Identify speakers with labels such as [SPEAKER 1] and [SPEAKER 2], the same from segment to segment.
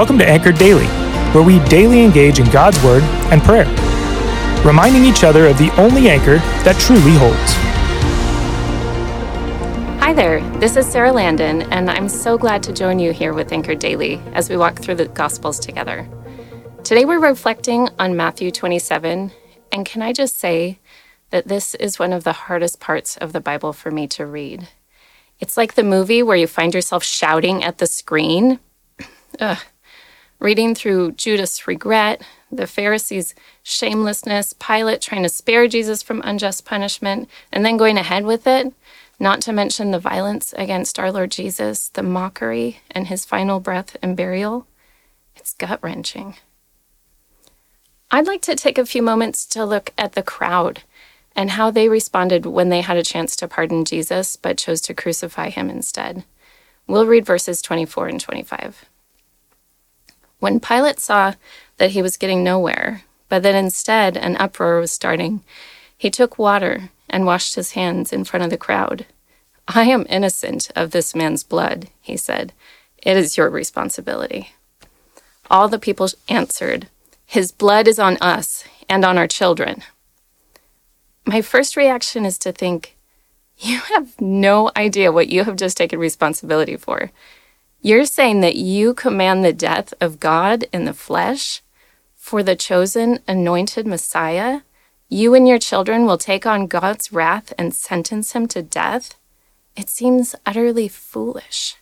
[SPEAKER 1] Welcome to Anchored Daily, where we daily engage in God's Word and prayer, reminding each other of the only anchor that truly holds.
[SPEAKER 2] Hi there, this is Sarah Landon, and I'm so glad to join you here with Anchored Daily as we walk through the Gospels together. Today we're reflecting on Matthew 27, and can I just say that this is one of the hardest parts of the Bible for me to read. It's like the movie where you find yourself shouting at the screen. Ugh, reading through Judas' regret, the Pharisees' shamelessness, Pilate trying to spare Jesus from unjust punishment, and then going ahead with it, not to mention the violence against our Lord Jesus, the mockery, and his final breath and burial. It's gut wrenching. I'd like to take a few moments to look at the crowd and how they responded when they had a chance to pardon Jesus but chose to crucify him instead. We'll read verses 24 and 25. When Pilate saw that he was getting nowhere, but that instead an uproar was starting, he took water and washed his hands in front of the crowd. I am innocent of this man's blood, he said. It is your responsibility. All the people answered, His blood is on us and on our children. My first reaction is to think, You have no idea what you have just taken responsibility for. You're saying that you command the death of God in the flesh for the chosen, anointed Messiah? You and your children will take on God's wrath and sentence him to death? It seems utterly foolish.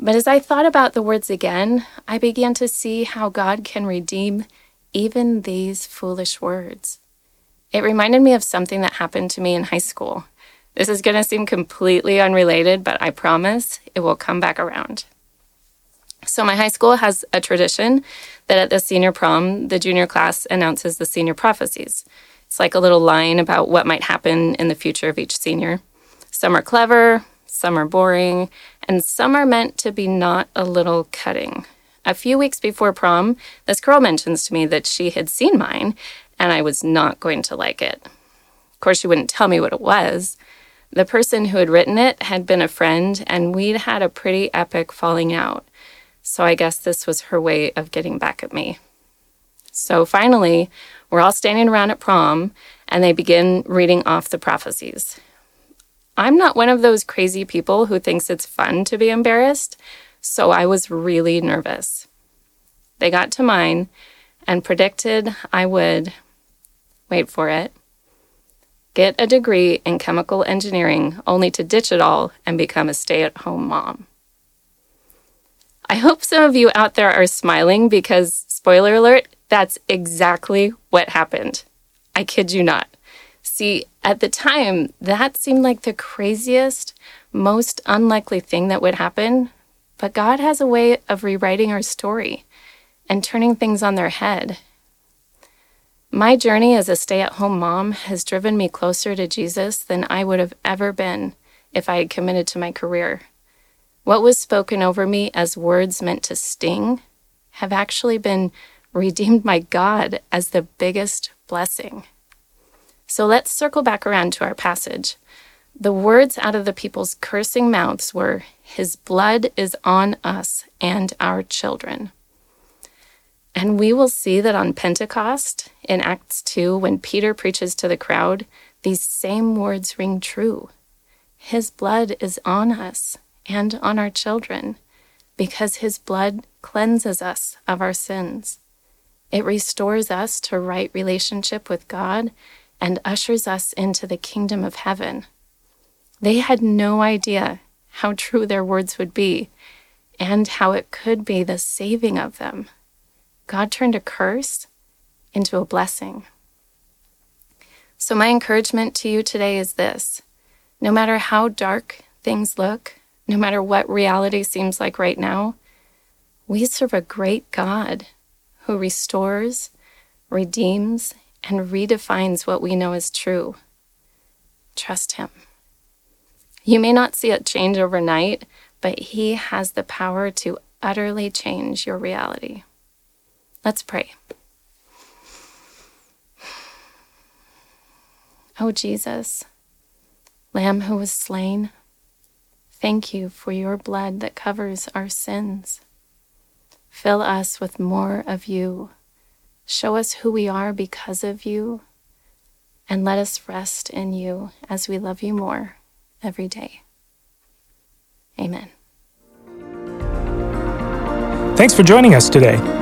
[SPEAKER 2] But as I thought about the words again, I began to see how God can redeem even these foolish words. It reminded me of something that happened to me in high school. This is going to seem completely unrelated, but I promise it will come back around. So, my high school has a tradition that at the senior prom, the junior class announces the senior prophecies. It's like a little line about what might happen in the future of each senior. Some are clever, some are boring, and some are meant to be not a little cutting. A few weeks before prom, this girl mentions to me that she had seen mine and I was not going to like it. Of course, she wouldn't tell me what it was, the person who had written it had been a friend, and we'd had a pretty epic falling out. So I guess this was her way of getting back at me. So finally, we're all standing around at prom, and they begin reading off the prophecies. I'm not one of those crazy people who thinks it's fun to be embarrassed, so I was really nervous. They got to mine and predicted I would, wait for it, get a degree in chemical engineering only to ditch it all and become a stay at home mom. I hope some of you out there are smiling because, spoiler alert, that's exactly what happened. I kid you not. See, at the time, that seemed like the craziest, most unlikely thing that would happen, but God has a way of rewriting our story and turning things on their head my journey as a stay at home mom has driven me closer to Jesus than I would have ever been if I had committed to my career. What was spoken over me as words meant to sting have actually been redeemed by God as the biggest blessing. So let's circle back around to our passage. The words out of the people's cursing mouths were, His blood is on us and our children. And we will see that on Pentecost in Acts 2, when Peter preaches to the crowd, these same words ring true. His blood is on us and on our children because his blood cleanses us of our sins. It restores us to right relationship with God and ushers us into the kingdom of heaven. They had no idea how true their words would be and how it could be the saving of them. God turned a curse into a blessing. So, my encouragement to you today is this no matter how dark things look, no matter what reality seems like right now, we serve a great God who restores, redeems, and redefines what we know is true. Trust Him. You may not see it change overnight, but He has the power to utterly change your reality. Let's pray. Oh, Jesus, Lamb who was slain, thank you for your blood that covers our sins. Fill us with more of you. Show us who we are because of you. And let us rest in you as we love you more every day. Amen.
[SPEAKER 1] Thanks for joining us today.